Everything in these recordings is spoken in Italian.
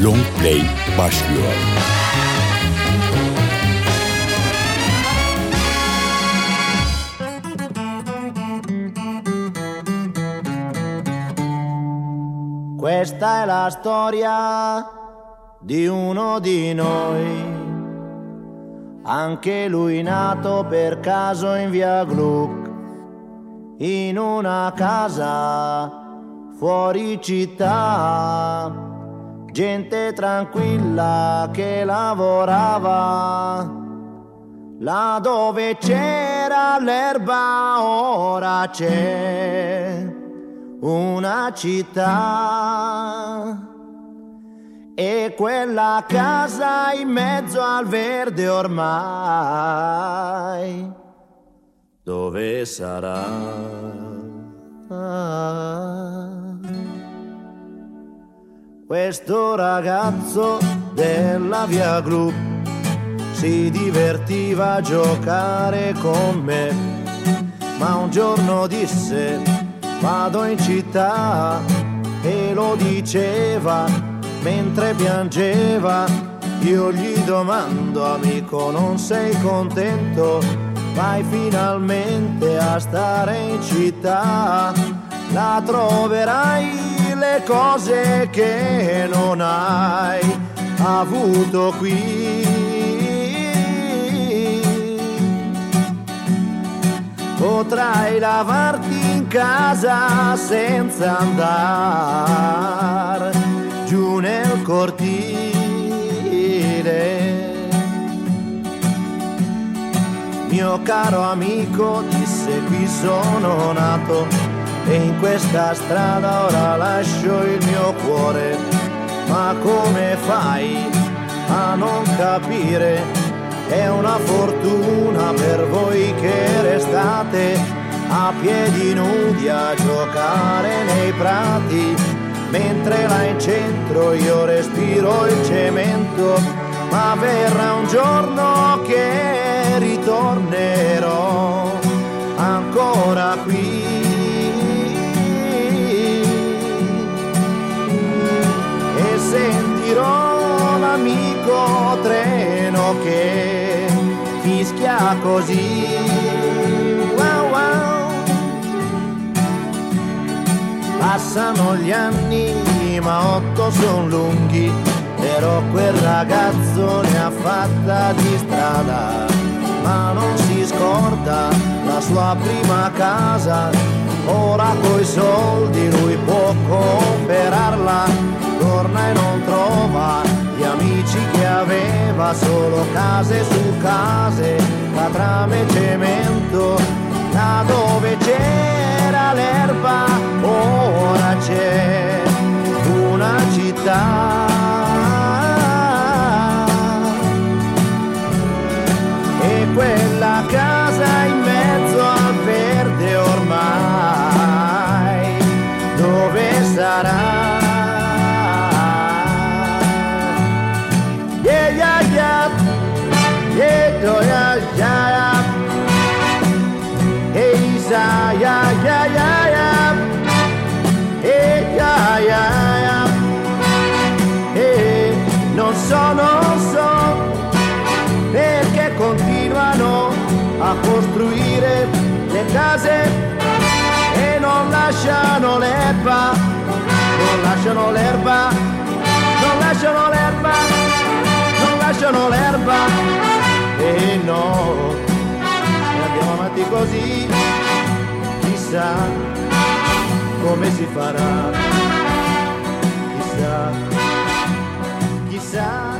Long Play başlıyor. Questa è la storia di uno di noi, anche lui nato per caso in via Gluck, in una casa fuori città, gente tranquilla che lavorava. Là dove c'era l'erba ora c'è una città e quella casa in mezzo al verde ormai dove sarà? Questo ragazzo della via Gru si divertiva a giocare con me, ma un giorno disse vado in città e lo diceva mentre piangeva. Io gli domando amico non sei contento? Vai finalmente a stare in città, la troverai le cose che non hai avuto qui. Potrai lavarti in casa senza andare giù nel cortile. Mio caro amico disse qui sono nato e in questa strada ora lascio il mio cuore. Ma come fai a non capire? È una fortuna per voi che restate a piedi nudi a giocare nei prati, mentre là in centro io respiro il cemento, ma verrà un giorno che ritornerò ancora qui. Sentirò l'amico treno che fischia così. Wow, wow. Passano gli anni, ma otto son lunghi, però quel ragazzo ne ha fatta di strada, ma non si scorda la sua prima casa, ora coi soldi lui può comprarla, torna e non trova gli amici che aveva, solo case su case, catrame e cemento, là dove c'era l'erba, ora c'è una città. E quella casa in mezzo al verde ormai, dove sarà? Case e non lasciano l'erba, non lasciano l'erba, non lasciano l'erba, non lasciano l'erba e no, e andiamo avanti così, chissà come si farà, chissà, chissà.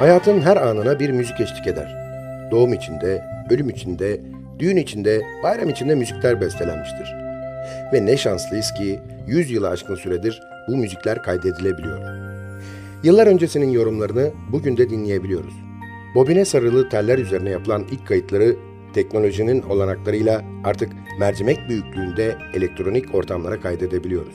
Hayatın her anına bir müzik eşlik eder. Doğum içinde, ölüm içinde, düğün içinde, bayram içinde müzikler bestelenmiştir. Ve ne şanslıyız ki 100 yılı aşkın süredir bu müzikler kaydedilebiliyor. Yıllar öncesinin yorumlarını bugün de dinleyebiliyoruz. Bobine sarılı teller üzerine yapılan ilk kayıtları teknolojinin olanaklarıyla artık mercimek büyüklüğünde elektronik ortamlara kaydedebiliyoruz.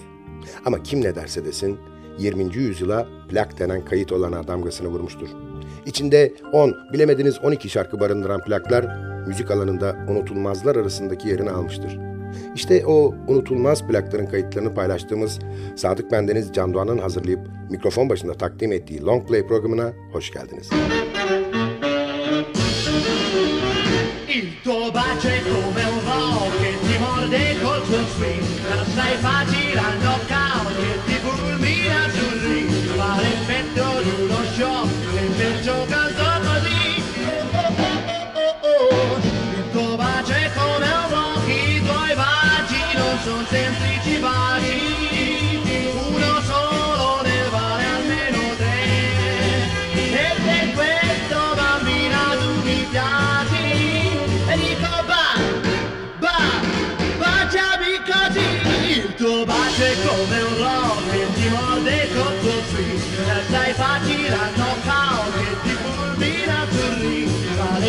Ama kim ne derse desin 20. yüzyıla plak denen kayıt olana damgasını vurmuştur. İçinde 10, bilemediniz 12 şarkı barındıran plaklar müzik alanında unutulmazlar arasındaki yerini almıştır. İşte o unutulmaz plakların kayıtlarını paylaştığımız Sadık Bendeniz Can Doğan'ın hazırlayıp mikrofon başında takdim ettiği Long Play programına hoş geldiniz. Il tuo bacio è come un rock ti morde col tuo swing, facile al knockout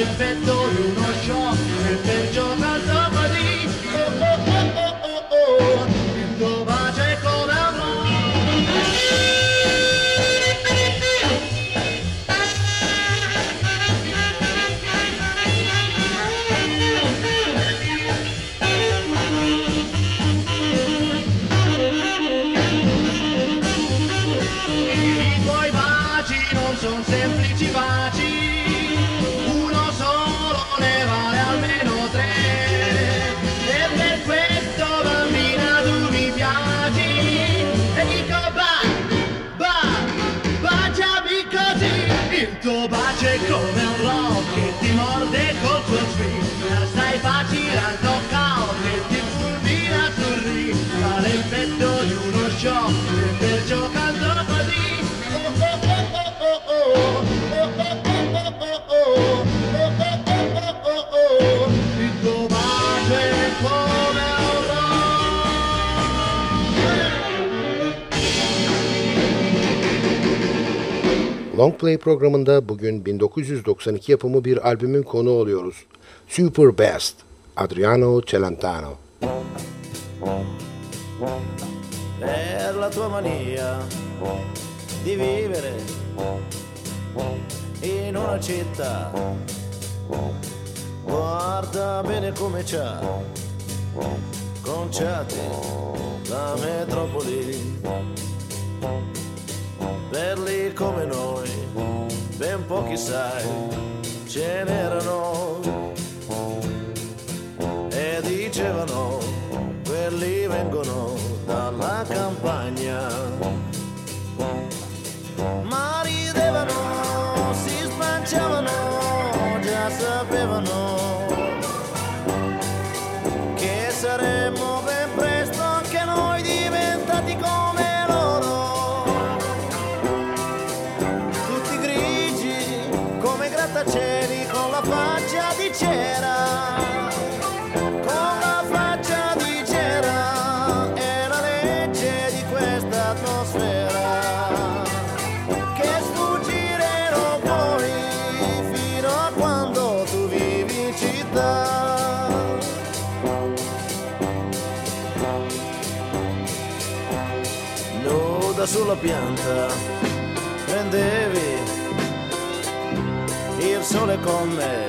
Fa l'effetto di Longplay programında bugün 1992 yapımı bir albümün konu oluyoruz. Super Best, Adriano Celentano. Per la tua mania di vivere in una città Guarda bene come c'ha conciati la metropoli belli come noi, ben pochi sai, ce n'erano. E dicevano, quelli vengono dalla campagna, ma sulla pianta, prendevi il sole con me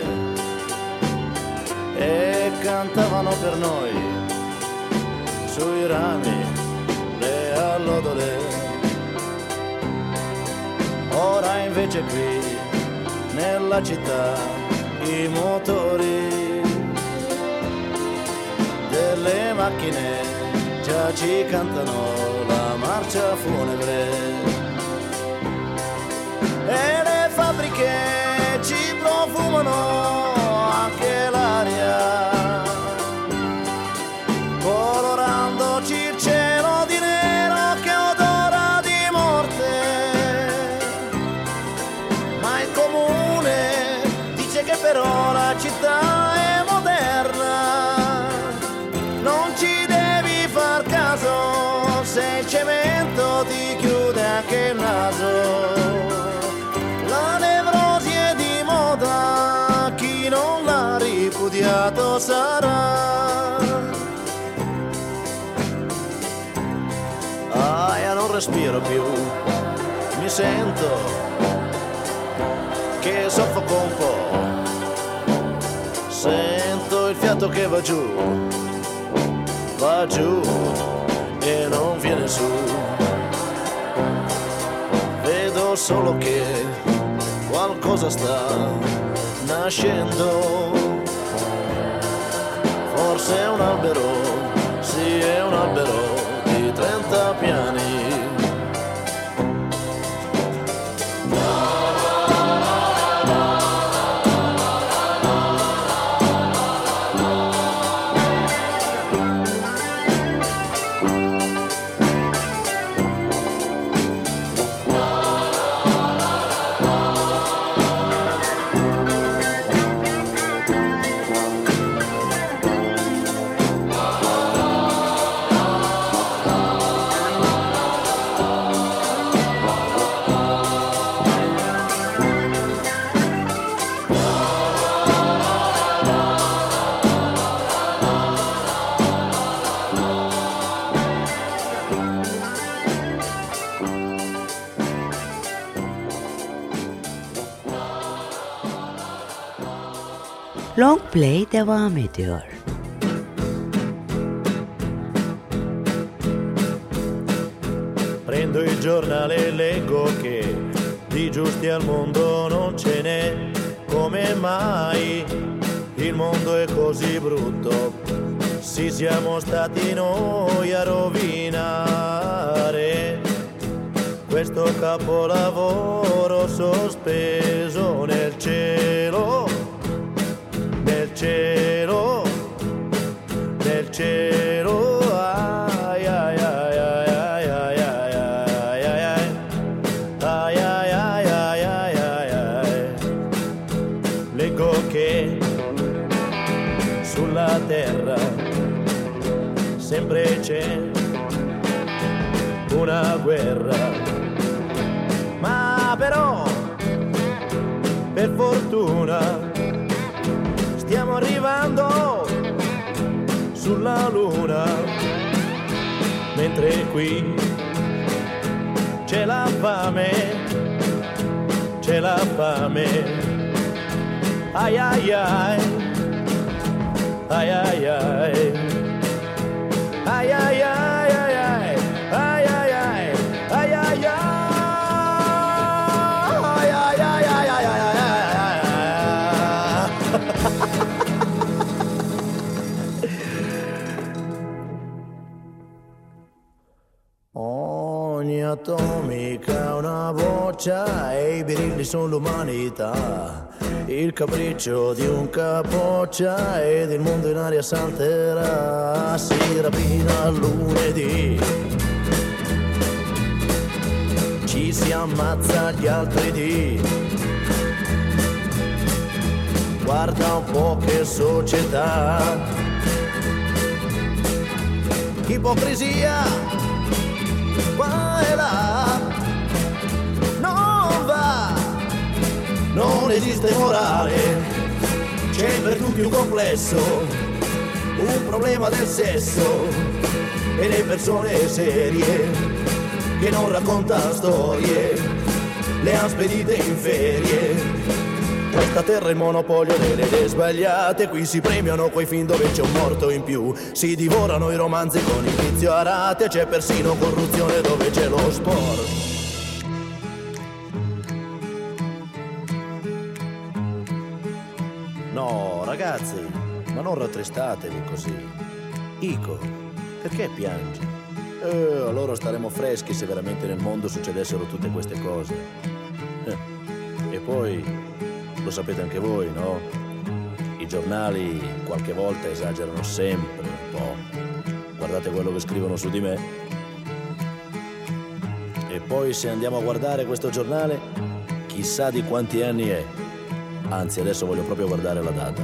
e cantavano per noi sui rami le allodole. Ora invece qui nella città i motori delle macchine già ci cantano la marcia funebre e le fabbriche ci profumano soffoco un po', sento il fiato che va giù, va giù e non viene su. Vedo solo che qualcosa sta nascendo. Forse è un albero, sì è un albero di 30 piani. Play devam ediyor. Prendo il giornale e leggo che di giusti al mondo non ce n'è. Come mai il mondo è così brutto? Sì, siamo stati noi a rovinare questo capolavoro sospeso nel cielo, cielo, nel cielo. Sulla terra sempre c'è una guerra. Ma però, per fortuna, stiamo arrivando sulla luna, mentre qui c'è la fame, c'è la fame. Ai ai ai, ai ai ai, ai ai ai Ogni atomica è una boccia e i birilli sono l'umanità. Il capriccio di un capoccia ed il mondo in aria salterà. Si rapina lunedì. Ci si ammazza gli altri dì. Guarda un po' che società. Ipocrisia là. Non va. Non esiste morale. C'è per tutti un complesso. Un problema del sesso. E le persone serie che non raccontano storie. Le han spedite in ferie questa terra è il monopolio delle idee sbagliate Qui si premiano quei film dove c'è un morto in più Si divorano i romanzi con inizio a rate C'è persino corruzione dove c'è lo sport No, ragazzi, ma non rattristatevi così. Ico, perché piangi? Eh, allora staremo freschi se veramente nel mondo succedessero tutte queste cose. Eh, E poi, lo sapete anche voi, no? I giornali qualche volta esagerano sempre un po'. Guardate quello che scrivono su di me. E poi se andiamo a guardare questo giornale, chissà di quanti anni è. Anzi, adesso voglio proprio guardare la data.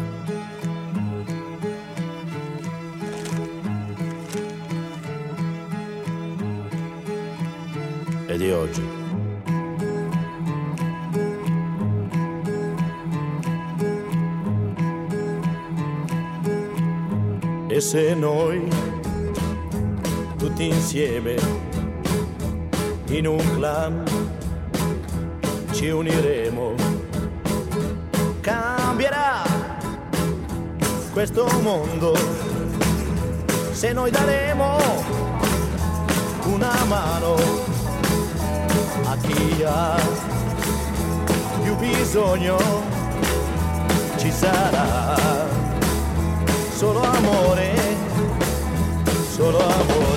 È di oggi. E se noi tutti insieme in un clan ci uniremo, cambierà questo mondo. se noi daremo una mano a chi ha più bisogno ci sarà solo amore, solo amore.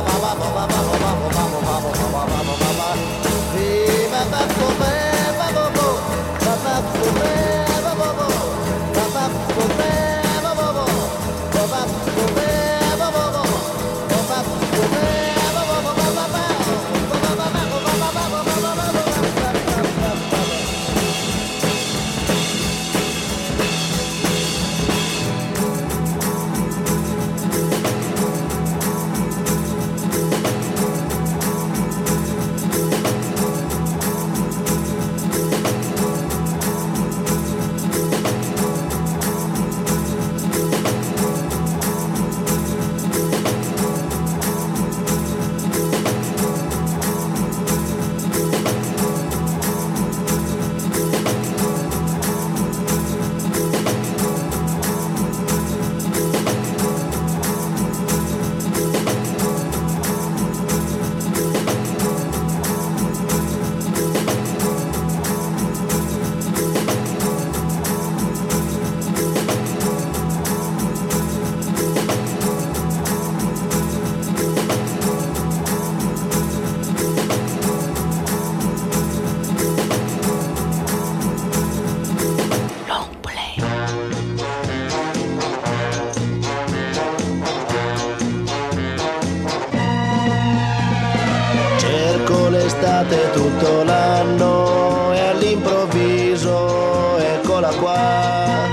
l'estate tutto l'anno e all'improvviso eccola qua.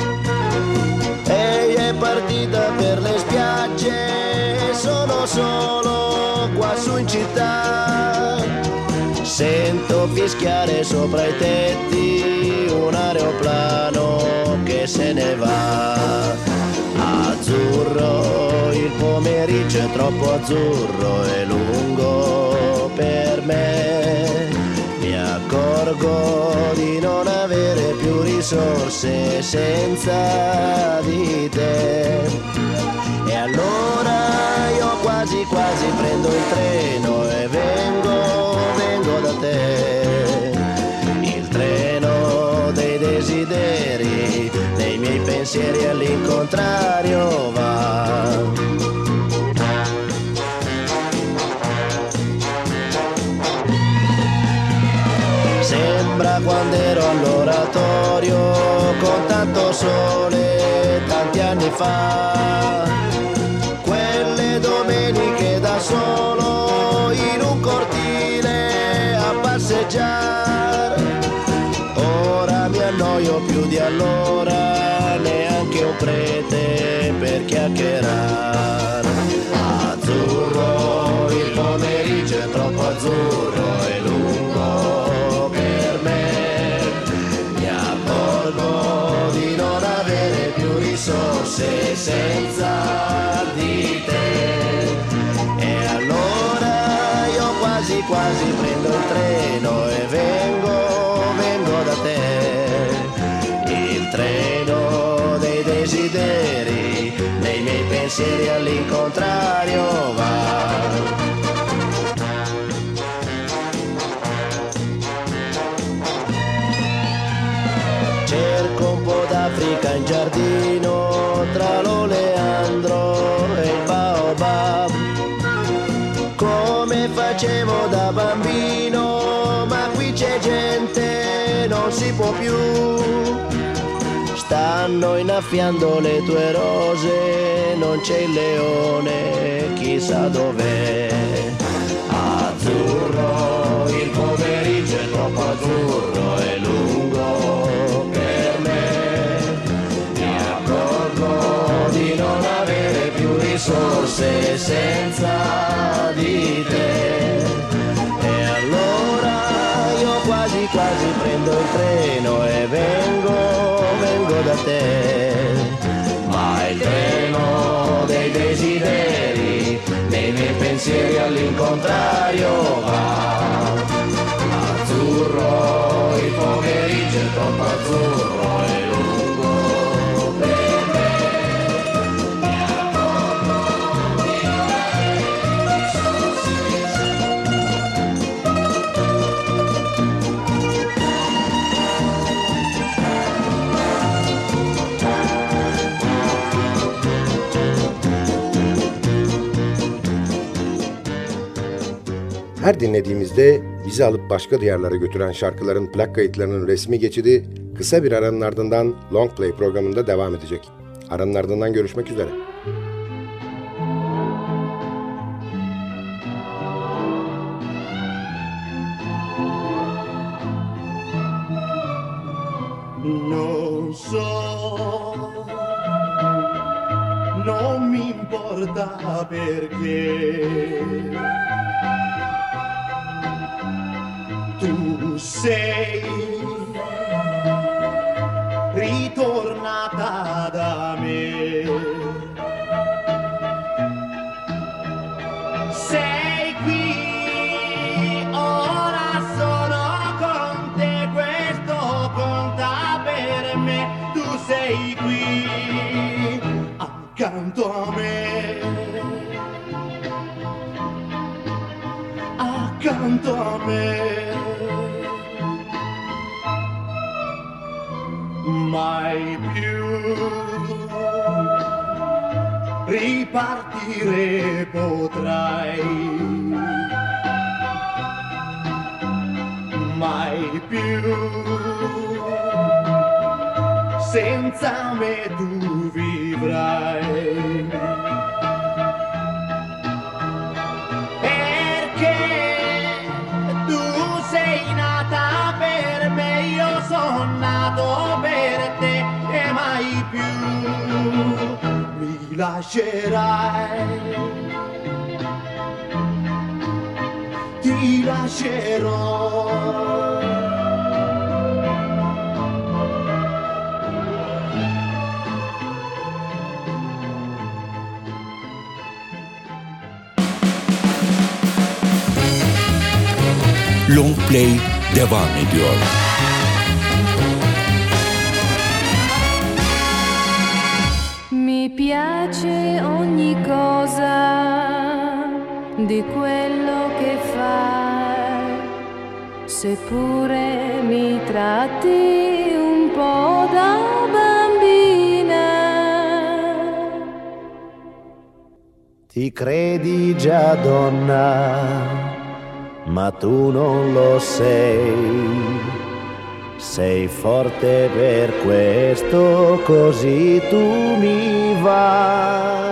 Ehi è partita per le spiagge e sono solo qua su in città. Sento fischiare sopra i tetti un aeroplano che se ne va. Azzurro, il pomeriggio è troppo azzurro e lungo per me. Risorse senza di te. E allora io quasi quasi prendo il treno e vengo, vengo da te. Il treno dei desideri, dei miei pensieri all'incontrario va. Sembra quando ero all'oratorio con tanto sole tanti anni fa. Quelle domeniche da solo in un cortile a passeggiare. Ora mi annoio più di allora, neanche un prete pensieri all'incontrario va. Cerco un po' d'Africa in giardino tra l'oleandro e il baobab. Come facevo da bambino, ma qui c'è gente, non si può più. Stanno innaffiando le tue rose, non c'è il leone, chissà dov'è. Azzurro, il pomeriggio è troppo azzurro e lungo per me. Mi accorgo di non avere più risorse senza di te. E allora io quasi quasi prendo il treno te. Ma il treno dei desideri, nei miei pensieri all'incontrario va. Azzurro, il pomeriggio è troppo azzurro Her dinlediğimizde bizi alıp başka diyarlara götüren şarkıların plak kayıtlarının resmi geçidi kısa bir aranın ardından Long Play programında devam edecek. Aranın ardından görüşmek üzere. Ripartire potrai. Mai più senza me tu vivrai. Lascerai. Ti lascerò. Long Play devam ediyor. Di quello che fai, seppure mi tratti un po' da bambina. Ti credi già donna, ma tu non lo sei. Sei forte per questo, così tu mi vai.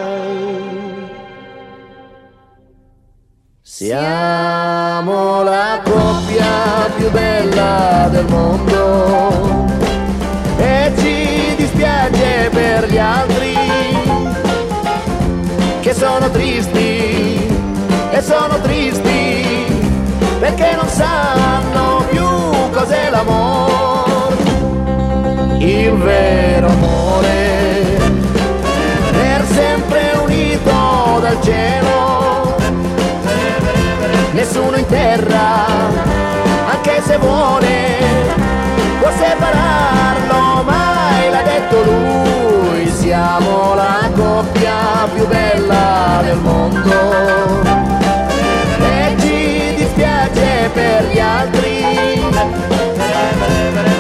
Siamo la coppia più bella del mondo. E ci dispiace per gli altri che sono tristi e sono tristi perché non sanno più cos'è l'amore, il vero amore, per sempre unito dal cielo, nessuno in terra, anche se vuole, può separarlo, mai l'ha detto lui, siamo la coppia più bella del mondo. E ci dispiace per gli altri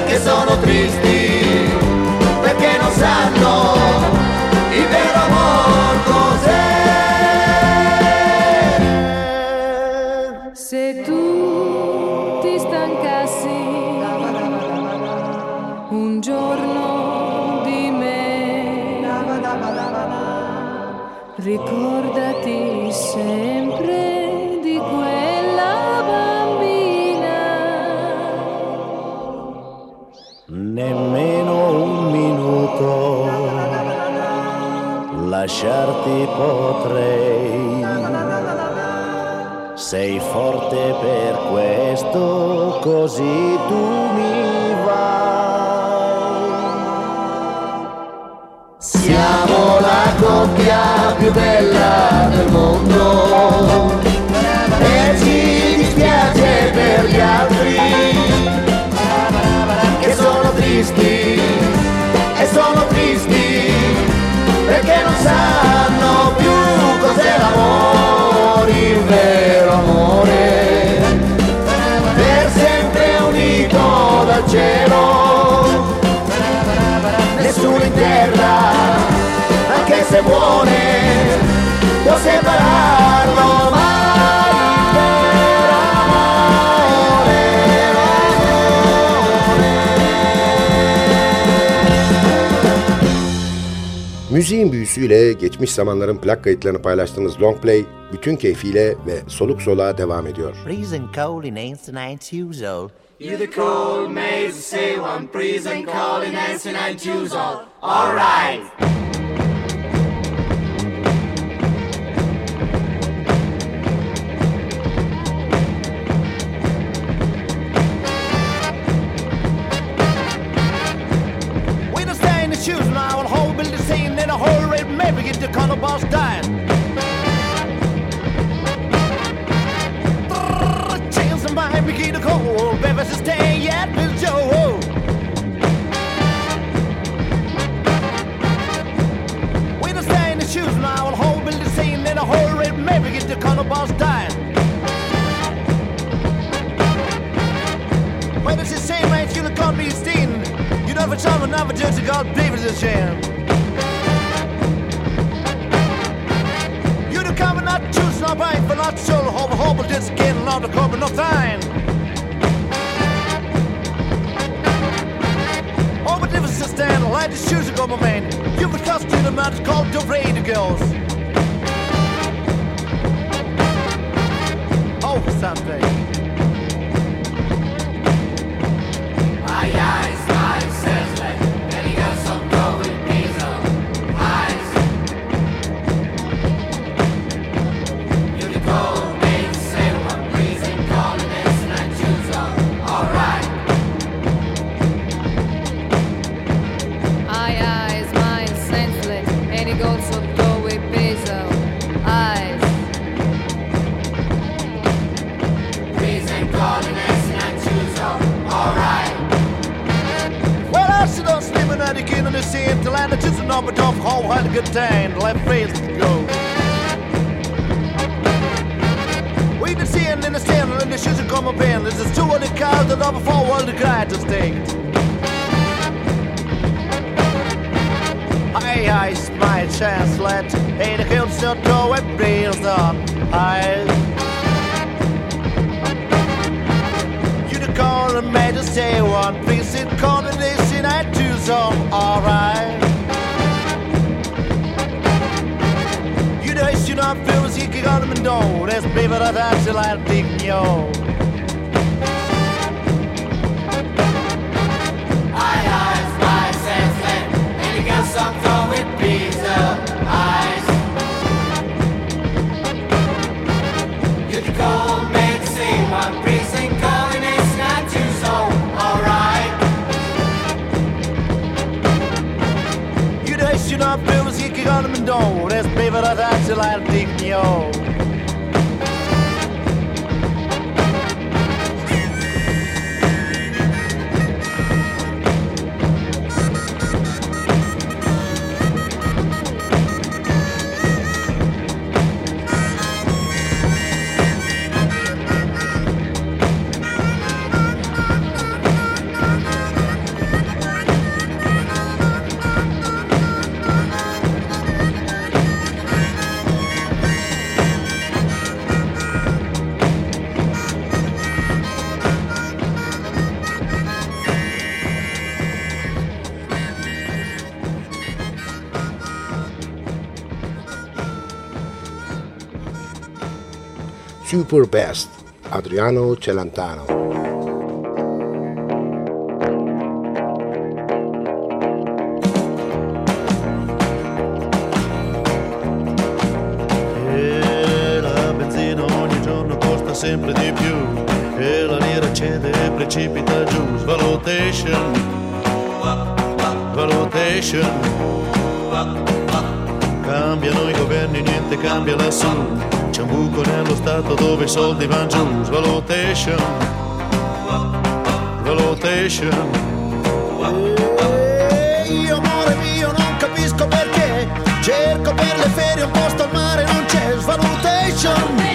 che sono tristi perché non sanno il vero amor Müziğin büyüsüyle geçmiş zamanların plak kayıtlarını paylaştığımız long play bütün keyfiyle ve soluk soluğa devam ediyor. Freezing cold in ancient years old. You the cold maids say one breeze and call in and choose all. Alright. way, get the color boss dying. in my we get the cold. Baby, sustain yet, Bill Joe. We the same the shoes I'll hold build the scene in a whole red. Maybe get the color boss dying. Where does it say, man? It's gonna call me Steen. You know for saw another judge, God believe it's a sham. Not choose, not right, but not soul, hope, hope, just getting not the cover, no time. All it's a stand, light the shoes, go, my man. You've been cost to the it's called the radio girls. Oh, someday. la date de you. dignol. Super Best, Adriano Celentano. Stato dove i soldi vanno giù, svalutation, valutation. E io amore mio non capisco perché. Cerco per le ferie un posto al mare non c'è. Svalutation Svalutation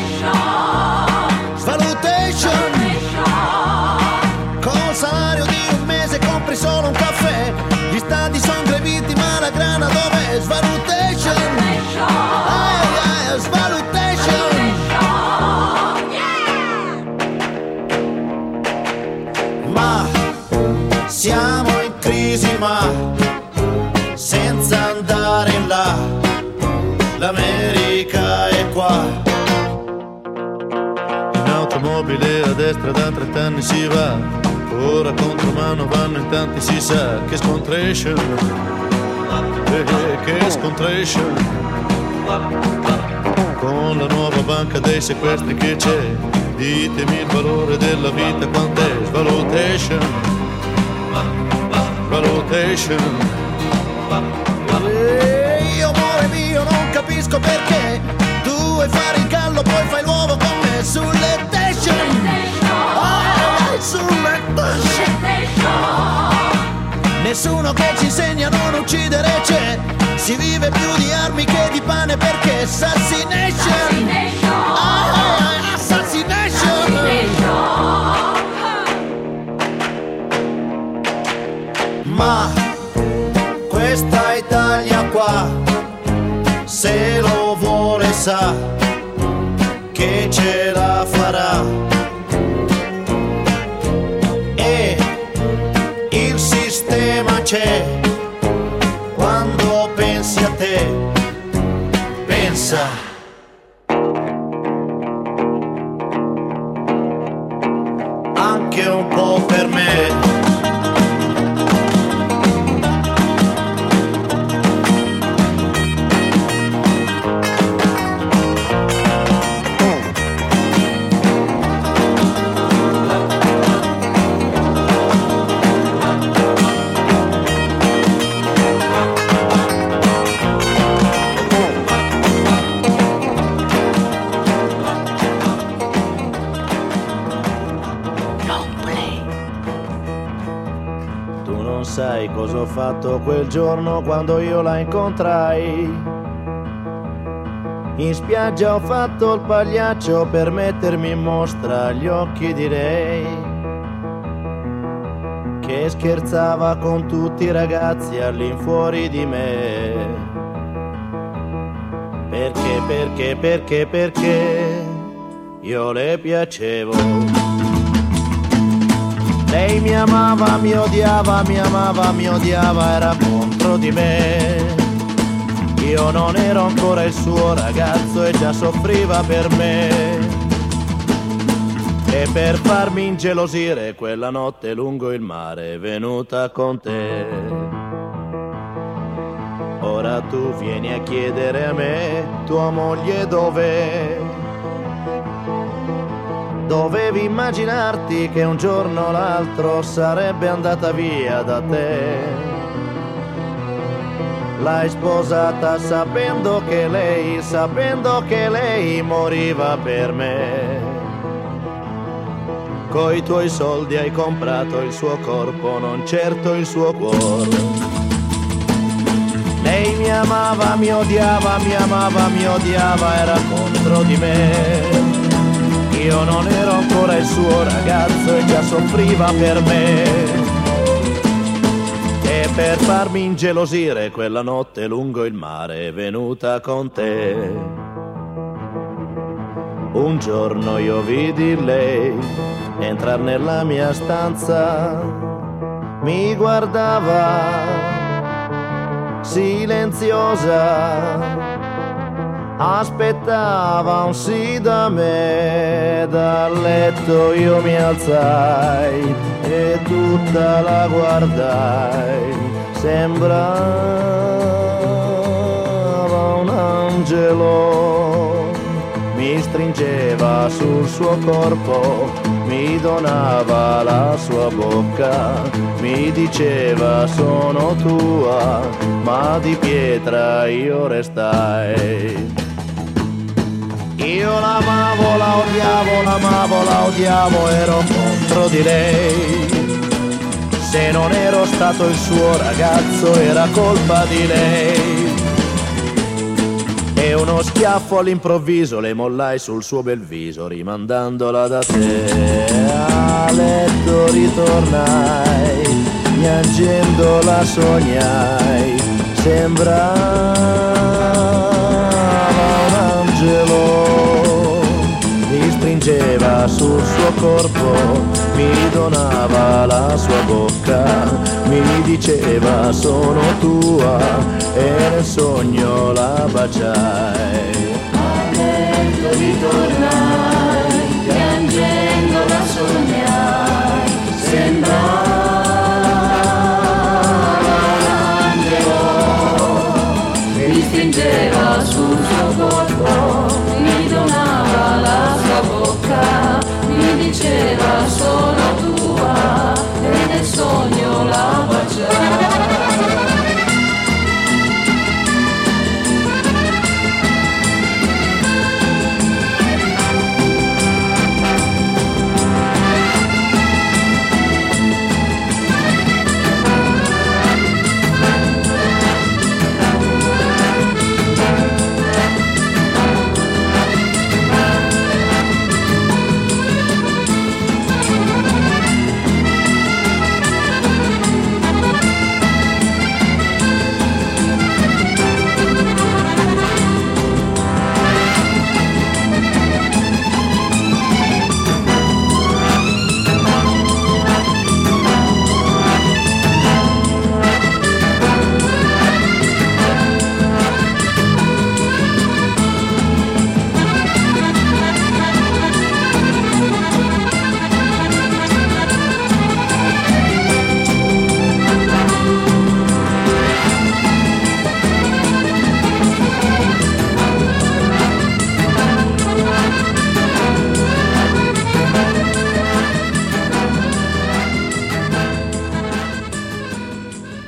automobile a destra da 30 anni si va, ora contro mano vanno in tanti si sa che scontration, eh, che scontration. Con la nuova banca dei sequestri che c'è, ditemi il valore della vita quant'è, svalutation, valutation. E io amore mio non capisco perché tu vuoi fare il gallo poi fai l'uovo con me sulle station. Sulle station. Nessuno che ci insegna a non uccidere c'è. Si vive più di armi che di pane perché Assassination. Ah, Assassination. Ma questa Italia qua Se lo vuole sa pensa anche quel giorno quando io la incontrai. In spiaggia ho fatto il pagliaccio per mettermi in mostra agli occhi di lei. Che scherzava con tutti i ragazzi all'infuori di me. Perché, perché, perché, perché io le piacevo. Lei mi amava, mi odiava, mi amava, mi odiava, era contro di me. Io non ero ancora il suo ragazzo e già soffriva per me. E per farmi ingelosire quella notte lungo il mare è venuta con te. Ora tu vieni a chiedere a me, tua moglie dov'è? Dovevi immaginarti che un giorno o l'altro sarebbe andata via da te. L'hai sposata sapendo che lei, sapendo che lei moriva per me. Coi tuoi soldi hai comprato il suo corpo, non certo il suo cuore. Lei mi amava, mi odiava, mi amava, mi odiava, era contro di me. Io non ero ancora il suo ragazzo e già soffriva per me. E per farmi ingelosire quella notte lungo il mare è venuta con te. Un giorno io vidi lei entrar nella mia stanza, mi guardava silenziosa aspettava un sì da me, dal letto io mi alzai e tutta la guardai, sembrava un angelo, mi stringeva sul suo corpo, mi donava la sua bocca, mi diceva sono tua, ma di pietra io restai. Io l'amavo, la odiavo, l'amavo, la odiavo, ero contro di lei. Se non ero stato il suo ragazzo era colpa di lei. E uno schiaffo all'improvviso le mollai sul suo bel viso, rimandandola da te. A letto ritornai, piangendo la sognai, sembrava stringeva sul suo corpo, mi donava la sua bocca, mi diceva sono tua e nel sogno la baciai. Mi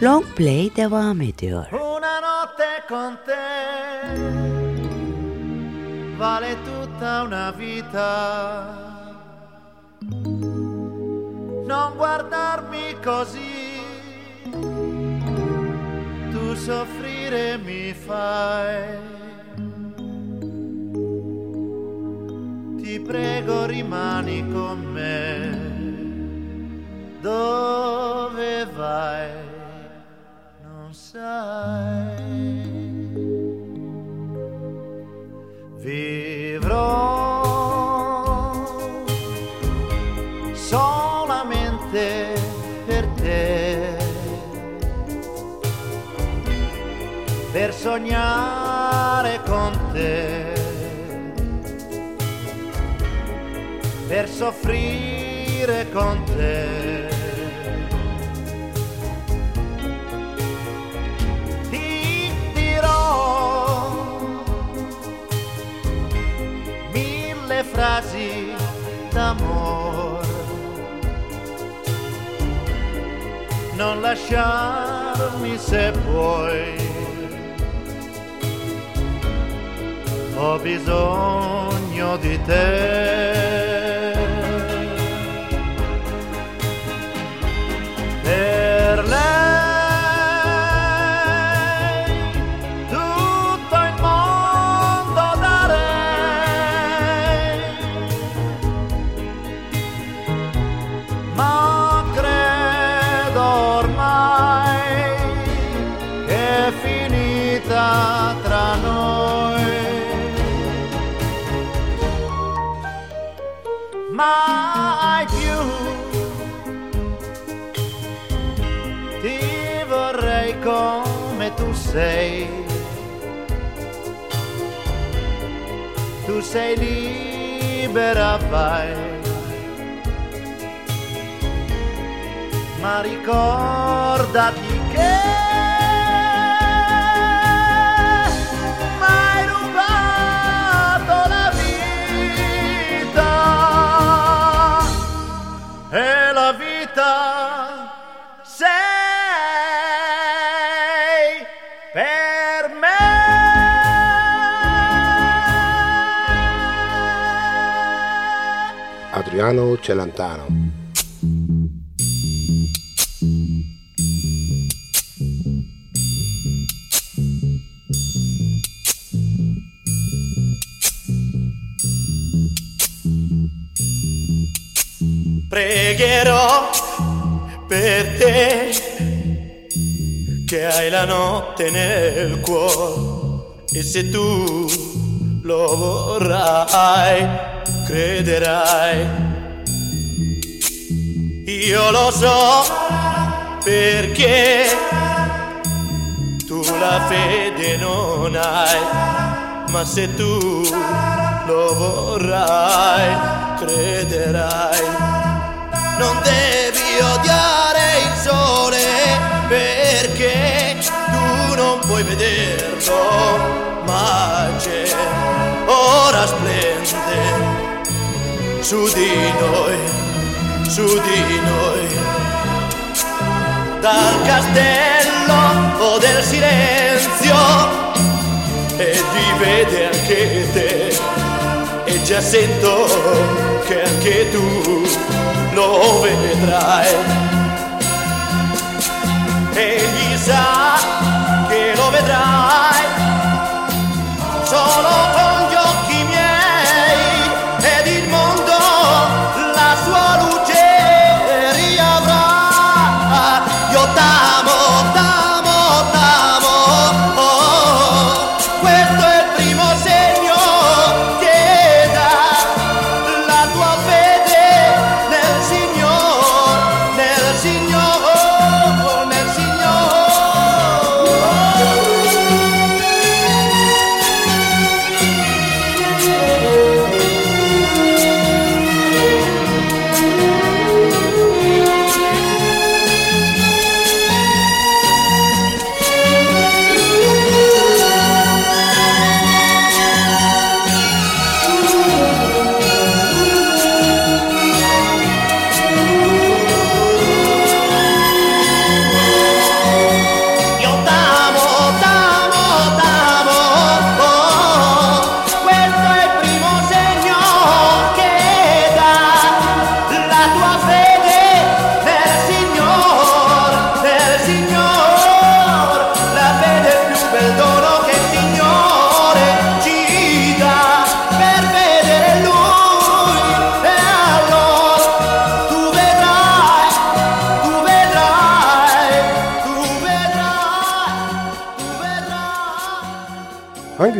Long Play devam ediyor. Una notte con te vale tutta una vita. Non guardarmi così, tu soffrire mi fai. Ti prego rimani con me. Dove vai? Sai. Solamente per te, per sognare con te, per soffrire con te. Mille frasi d'amore. Non lasciarmi se puoi. Ho bisogno di te. Libera, vai. Ma ricordati Adriano Celentano. Pregherò per te che hai la notte nel cuore e se tu lo vorrai, crederai. Io lo so perché tu la fede non hai, ma se tu lo vorrai, crederai. Non devi odiare il sole perché tu non puoi vederlo, ma c'è, ora splende su di noi, su di noi. Dal castello del silenzio e ti vede anche te e già sento che anche tu lo vedrai. Egli sa che lo vedrai solo Io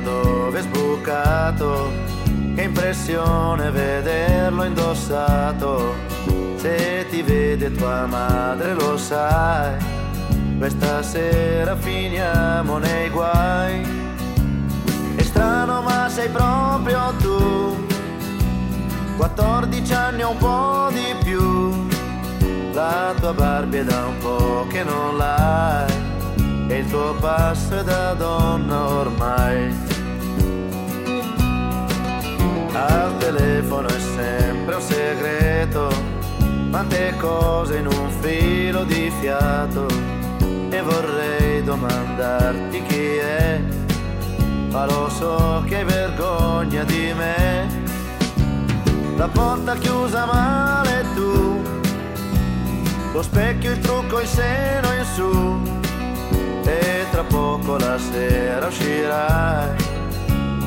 dove è sbucato, che impressione vederlo indossato. Se ti vede tua madre lo sai, questa sera finiamo nei guai. È strano ma sei proprio tu, 14 anni o un po' di più. La tua Barbie da un po' che non classe da donna ormai. Al telefono è sempre un segreto, tante cose in un filo di fiato. E vorrei domandarti chi è, ma lo so che hai vergogna di me. La porta chiusa male tu, lo specchio, il trucco, il seno in su e tra poco la sera uscirai,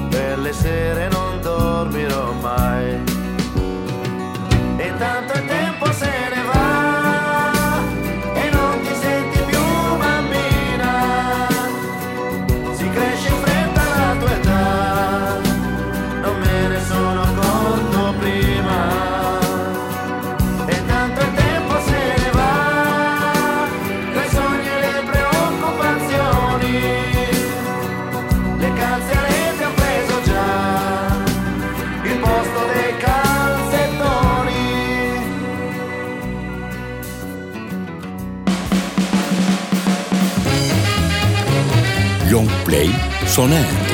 per le sere non dormirò mai. E tanto è tempo se Sonner.